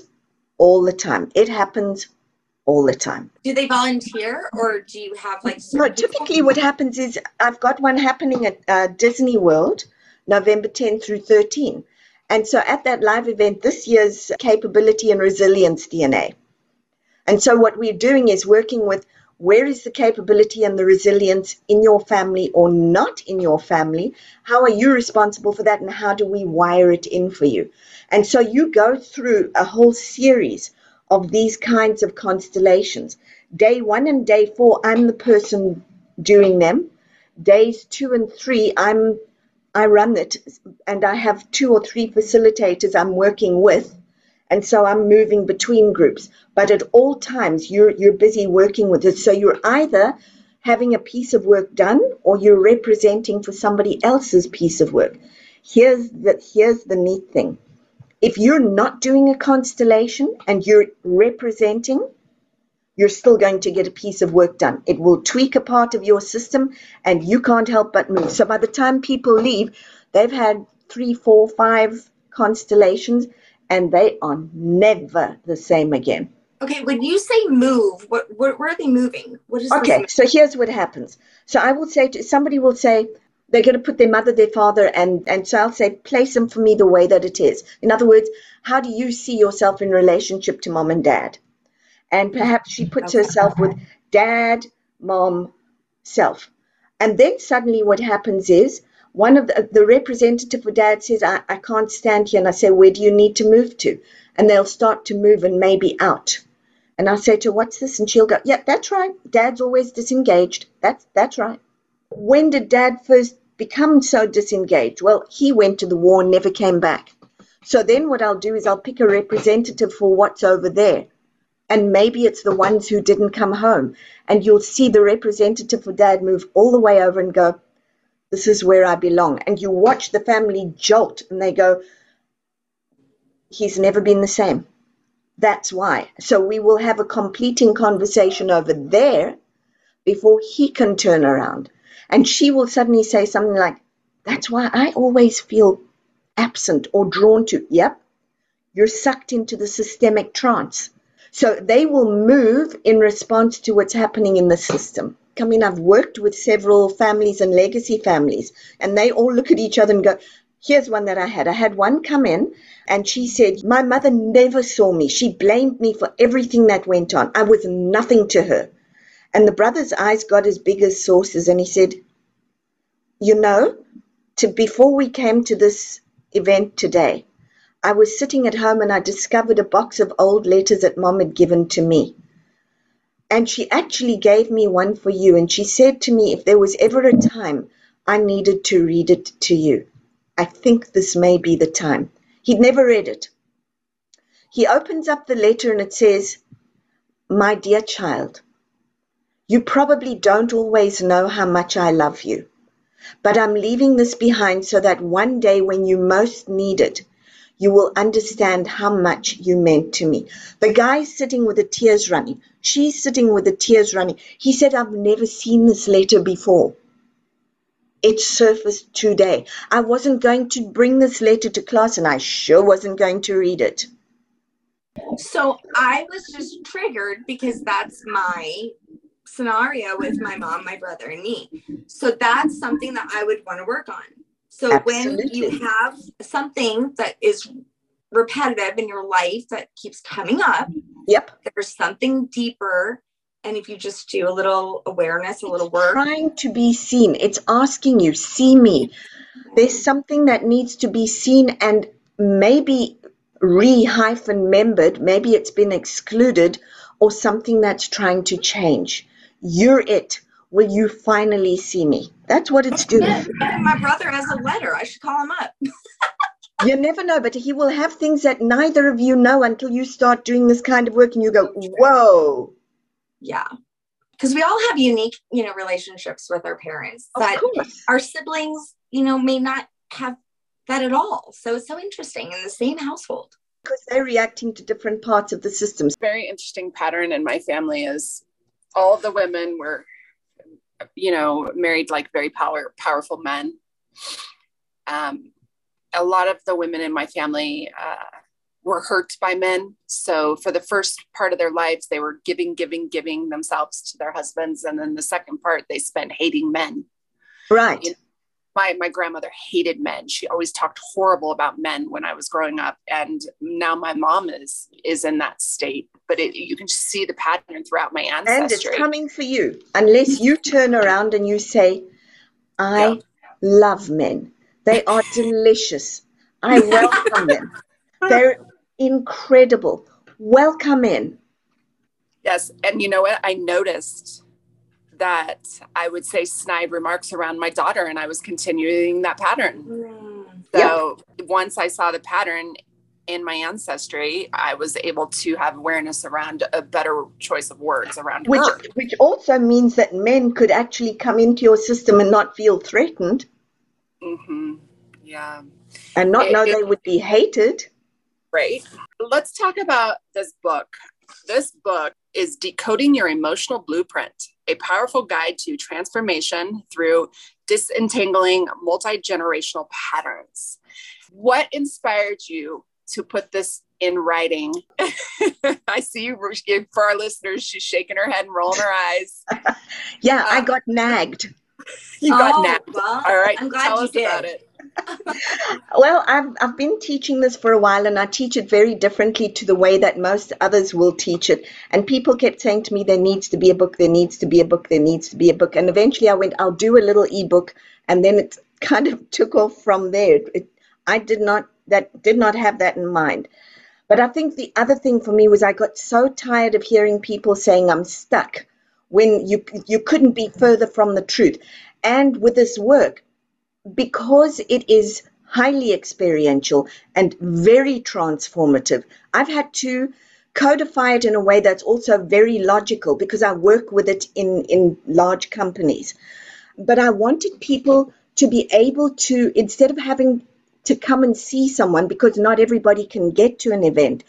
all the time. It happens all the time. Do they volunteer or do you have like. No, typically what happens is I've got one happening at uh, Disney World, November 10 through 13. And so at that live event, this year's capability and resilience DNA. And so what we're doing is working with where is the capability and the resilience in your family or not in your family? How are you responsible for that? And how do we wire it in for you? And so you go through a whole series of these kinds of constellations. Day one and day four, I'm the person doing them. Days two and three, I'm I run it and I have two or three facilitators I'm working with. And so I'm moving between groups. But at all times, you're, you're busy working with it. So you're either having a piece of work done or you're representing for somebody else's piece of work. Here's the, here's the neat thing. If you're not doing a constellation and you're representing, you're still going to get a piece of work done. It will tweak a part of your system and you can't help but move. So by the time people leave, they've had three, four, five constellations and they are never the same again. Okay, when you say move, what, where, where are they moving? What is okay, so here's what happens. So I will say to somebody will say they're going to put their mother, their father, and and so I'll say place them for me the way that it is. In other words, how do you see yourself in relationship to mom and dad? and perhaps she puts herself with dad, mom, self. And then suddenly what happens is one of the, the representative for dad says, I, I can't stand here. And I say, Where do you need to move to? And they'll start to move and maybe out. And I'll say to her, What's this? And she'll go, Yeah, that's right. Dad's always disengaged. That's that's right. When did dad first become so disengaged? Well, he went to the war and never came back. So then what I'll do is I'll pick a representative for what's over there and maybe it's the ones who didn't come home. And you'll see the representative for dad move all the way over and go, This is where I belong. And you watch the family jolt and they go, He's never been the same. That's why. So we will have a completing conversation over there before he can turn around. And she will suddenly say something like, That's why I always feel absent or drawn to. Yep, you're sucked into the systemic trance so they will move in response to what's happening in the system. I mean, I've worked with several families and legacy families, and they all look at each other and go, Here's one that I had. I had one come in and she said, My mother never saw me. She blamed me for everything that went on. I was nothing to her. And the brother's eyes got as big as saucers and he said, You know, to before we came to this event today, I was sitting at home and I discovered a box of old letters that mom had given to me. And she actually gave me one for you. And she said to me, if there was ever a time I needed to read it to you, I think this may be the time. He'd never read it. He opens up the letter and it says, My dear child, you probably don't always know how much I love you, but I'm leaving this behind so that one day when you most need it, you will understand how much you meant to me. The guy's sitting with the tears running. She's sitting with the tears running. He said, I've never seen this letter before. It surfaced today. I wasn't going to bring this letter to class and I sure wasn't going to read it. So I was just triggered because that's my scenario with my mom, my brother, and me. So that's something that I would want to work on. So Absolutely. when you have something that is repetitive in your life that keeps coming up, yep, there's something deeper. And if you just do a little awareness, a little work, trying to be seen, it's asking you, see me. There's something that needs to be seen and maybe re hyphen membered, maybe it's been excluded or something that's trying to change. You're it. Will you finally see me? That's what it's doing. Yeah, my brother has a letter. I should call him up. you never know, but he will have things that neither of you know until you start doing this kind of work and you go, whoa. Yeah. Because we all have unique, you know, relationships with our parents. Of but course. our siblings, you know, may not have that at all. So it's so interesting in the same household. Because they're reacting to different parts of the systems. Very interesting pattern in my family is all of the women were you know, married like very power powerful men. Um, a lot of the women in my family uh, were hurt by men. So for the first part of their lives, they were giving, giving, giving themselves to their husbands, and then the second part, they spent hating men. Right. You know, my my grandmother hated men. She always talked horrible about men when I was growing up, and now my mom is is in that state. But it, you can see the pattern throughout my ancestry. And it's coming for you unless you turn around and you say, "I yeah. love men. They are delicious. I welcome them. They're incredible. Welcome in." Yes, and you know what? I noticed that I would say snide remarks around my daughter, and I was continuing that pattern. Mm. So yep. once I saw the pattern in my ancestry, I was able to have awareness around a better choice of words around which, her. Which also means that men could actually come into your system and not feel threatened. Mm-hmm. Yeah. And not it, know it, they would be hated. Right. Let's talk about this book. This book is Decoding Your Emotional Blueprint a powerful guide to transformation through disentangling multi generational patterns. What inspired you to put this in writing? I see you for our listeners, she's shaking her head and rolling her eyes. yeah, I uh, got nagged. You got oh, nagged. Well, All right, I'm glad tell you us did. about it. well, I've, I've been teaching this for a while and I teach it very differently to the way that most others will teach it. And people kept saying to me, there needs to be a book, there needs to be a book, there needs to be a book. And eventually I went, I'll do a little ebook. And then it kind of took off from there. It, I did not, that did not have that in mind. But I think the other thing for me was I got so tired of hearing people saying I'm stuck when you you couldn't be further from the truth. And with this work, because it is highly experiential and very transformative, I've had to codify it in a way that's also very logical because I work with it in, in large companies. But I wanted people to be able to, instead of having to come and see someone because not everybody can get to an event,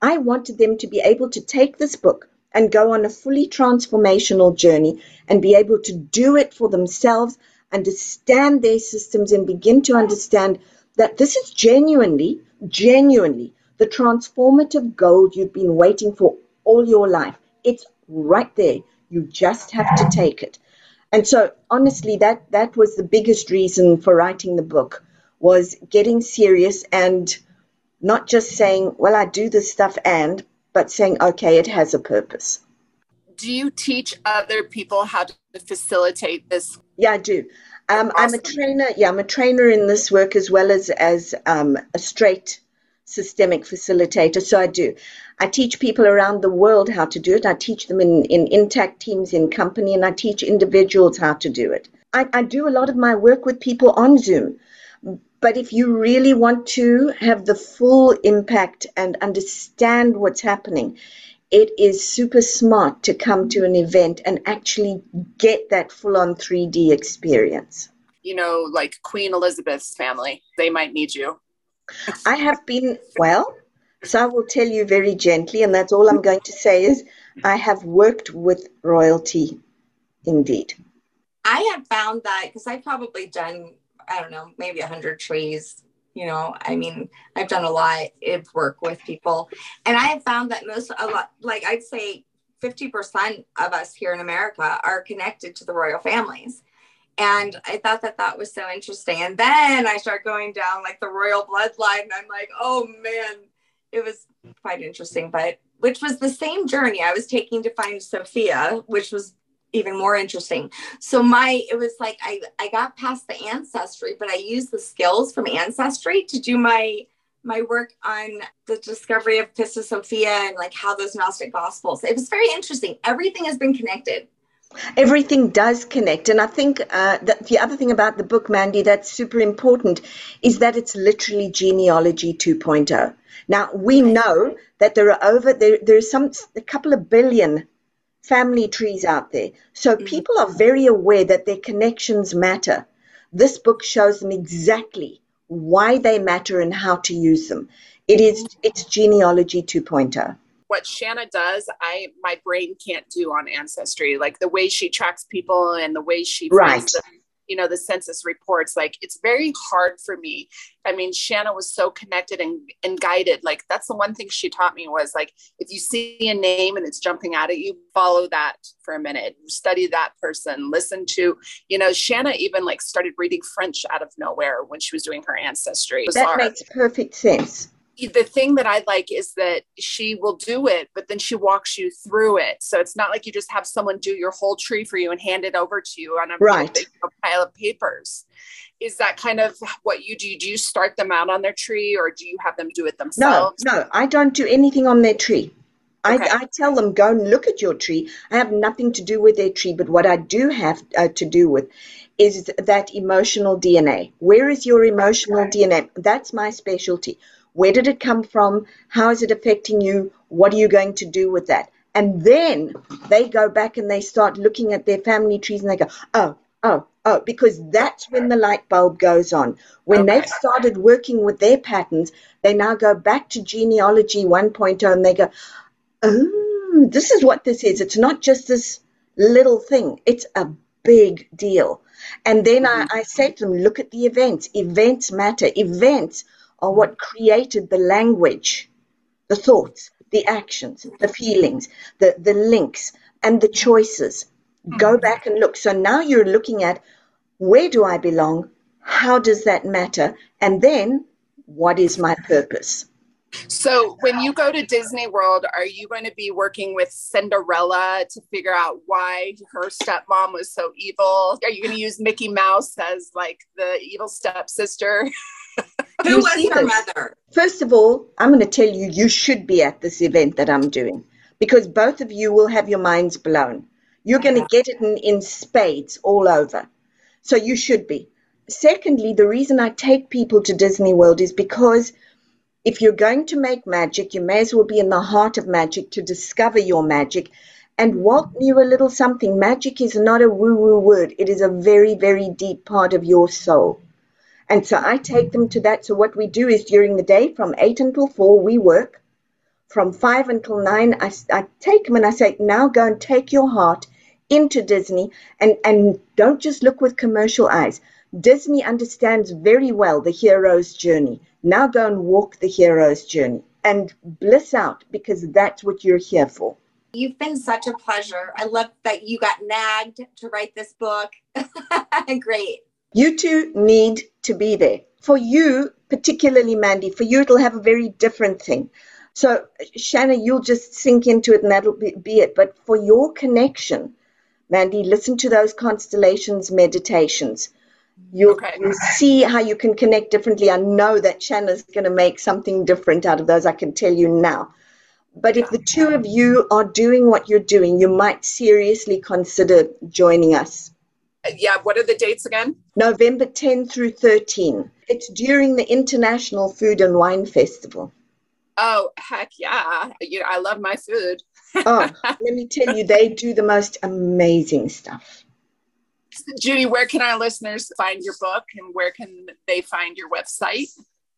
I wanted them to be able to take this book and go on a fully transformational journey and be able to do it for themselves understand their systems and begin to understand that this is genuinely, genuinely the transformative gold you've been waiting for all your life. It's right there. You just have to take it. And so honestly that that was the biggest reason for writing the book was getting serious and not just saying, well, I do this stuff and, but saying, okay, it has a purpose. Do you teach other people how to facilitate this yeah, I do. Um, awesome. I'm a trainer. Yeah, I'm a trainer in this work as well as as um, a straight systemic facilitator. So I do. I teach people around the world how to do it. I teach them in, in intact teams in company, and I teach individuals how to do it. I, I do a lot of my work with people on Zoom. But if you really want to have the full impact and understand what's happening, it is super smart to come to an event and actually get that full on 3D experience. You know, like Queen Elizabeth's family, they might need you. I have been, well, so I will tell you very gently, and that's all I'm going to say is I have worked with royalty indeed. I have found that because I've probably done, I don't know, maybe 100 trees. You know, I mean, I've done a lot of work with people. And I have found that most, a lot, like I'd say 50% of us here in America are connected to the royal families. And I thought that that was so interesting. And then I start going down like the royal bloodline, and I'm like, oh man, it was quite interesting. But which was the same journey I was taking to find Sophia, which was even more interesting. So my it was like I I got past the ancestry, but I used the skills from ancestry to do my my work on the discovery of Pistis Sophia and like how those Gnostic Gospels. It was very interesting. Everything has been connected. Everything does connect. And I think uh, that the other thing about the book, Mandy, that's super important is that it's literally genealogy 2.0. Now, we know that there are over, there, there's some, a couple of billion family trees out there. So mm-hmm. people are very aware that their connections matter. This book shows them exactly why they matter and how to use them. It is it's genealogy 2.0 what Shanna does, I my brain can't do on ancestry. Like the way she tracks people and the way she right. The, you know the census reports like it's very hard for me. I mean shanna was so connected and, and guided. Like that's the one thing she taught me was like if you see a name and it's jumping out at you follow that for a minute. Study that person. Listen to you know shanna even like started reading french out of nowhere when she was doing her ancestry. That makes perfect sense the thing that I like is that she will do it, but then she walks you through it. So it's not like you just have someone do your whole tree for you and hand it over to you on a right. big pile of papers. Is that kind of what you do? Do you start them out on their tree or do you have them do it themselves? No, no, I don't do anything on their tree. Okay. I, I, tell them, go and look at your tree. I have nothing to do with their tree, but what I do have uh, to do with is that emotional DNA. Where is your emotional DNA? That's my specialty where did it come from? How is it affecting you? What are you going to do with that? And then they go back and they start looking at their family trees and they go, oh, oh, oh, because that's when the light bulb goes on. When okay. they've started working with their patterns, they now go back to genealogy 1.0 and they go, oh, this is what this is. It's not just this little thing, it's a big deal. And then mm-hmm. I, I say to them, look at the events. Events matter. Events are what created the language, the thoughts, the actions, the feelings, the, the links, and the choices. Go mm-hmm. back and look. So now you're looking at where do I belong? How does that matter? And then what is my purpose? So, when you go to Disney World, are you going to be working with Cinderella to figure out why her stepmom was so evil? Are you going to use Mickey Mouse as like the evil stepsister? Who was her mother? First of all, I'm going to tell you, you should be at this event that I'm doing because both of you will have your minds blown. You're going to get it in, in spades all over. So you should be. Secondly, the reason I take people to Disney World is because if you're going to make magic, you may as well be in the heart of magic to discover your magic. And Walt knew mm-hmm. a little something. Magic is not a woo woo word, it is a very, very deep part of your soul. And so I take them to that. So what we do is during the day from 8 until 4, we work. From 5 until 9, I, I take them and I say, now go and take your heart into Disney and, and don't just look with commercial eyes. Disney understands very well the hero's journey. Now go and walk the hero's journey and bliss out because that's what you're here for. You've been such a pleasure. I love that you got nagged to write this book. Great. You two need to be there. For you, particularly Mandy, for you, it'll have a very different thing. So, Shanna, you'll just sink into it and that'll be, be it. But for your connection, Mandy, listen to those constellations meditations. You'll, okay. you'll see how you can connect differently. I know that Shanna's going to make something different out of those, I can tell you now. But if the two of you are doing what you're doing, you might seriously consider joining us yeah, what are the dates again? November 10 through 13. It's during the International Food and Wine Festival. Oh, heck yeah. You, I love my food. oh, let me tell you, they do the most amazing stuff. Judy, where can our listeners find your book and where can they find your website?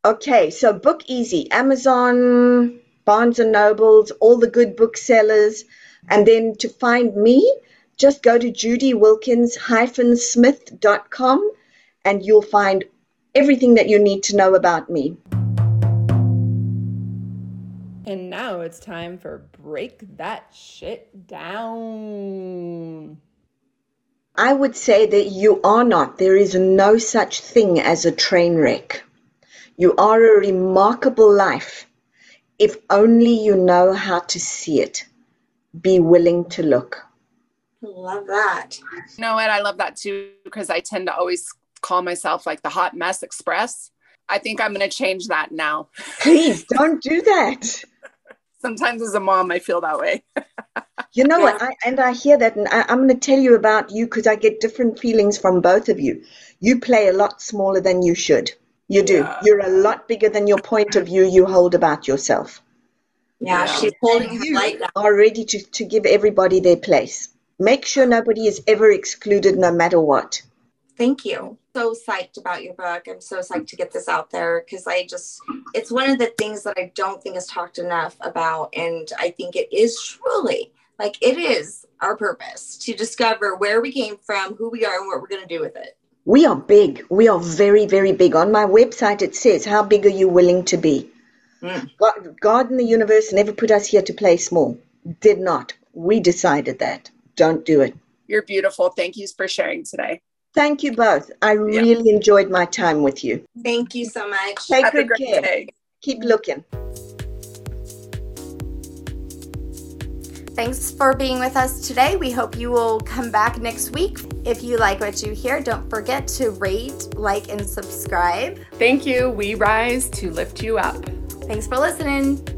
Okay, so book easy Amazon, Barnes and Nobles, all the good booksellers. And then to find me, just go to judywilkins-smith.com and you'll find everything that you need to know about me. And now it's time for Break That Shit Down. I would say that you are not. There is no such thing as a train wreck. You are a remarkable life if only you know how to see it. Be willing to look. Love that. You know what? I love that too because I tend to always call myself like the hot mess express. I think I'm going to change that now. Please don't do that. Sometimes as a mom, I feel that way. you know what? I, and I hear that, and I, I'm going to tell you about you because I get different feelings from both of you. You play a lot smaller than you should. You do. Yeah. You're a lot bigger than your point of view you hold about yourself. Yeah, yeah. she's holding her light. Are ready to, to give everybody their place. Make sure nobody is ever excluded no matter what. Thank you. So psyched about your book. I'm so psyched to get this out there because I just, it's one of the things that I don't think is talked enough about. And I think it is truly like it is our purpose to discover where we came from, who we are, and what we're going to do with it. We are big. We are very, very big. On my website, it says, How big are you willing to be? Mm. God, God and the universe never put us here to play small. Did not. We decided that. Don't do it. You're beautiful. Thank you for sharing today. Thank you both. I really enjoyed my time with you. Thank you so much. Take Have good care. Day. Keep looking. Thanks for being with us today. We hope you will come back next week. If you like what you hear, don't forget to rate, like, and subscribe. Thank you. We rise to lift you up. Thanks for listening.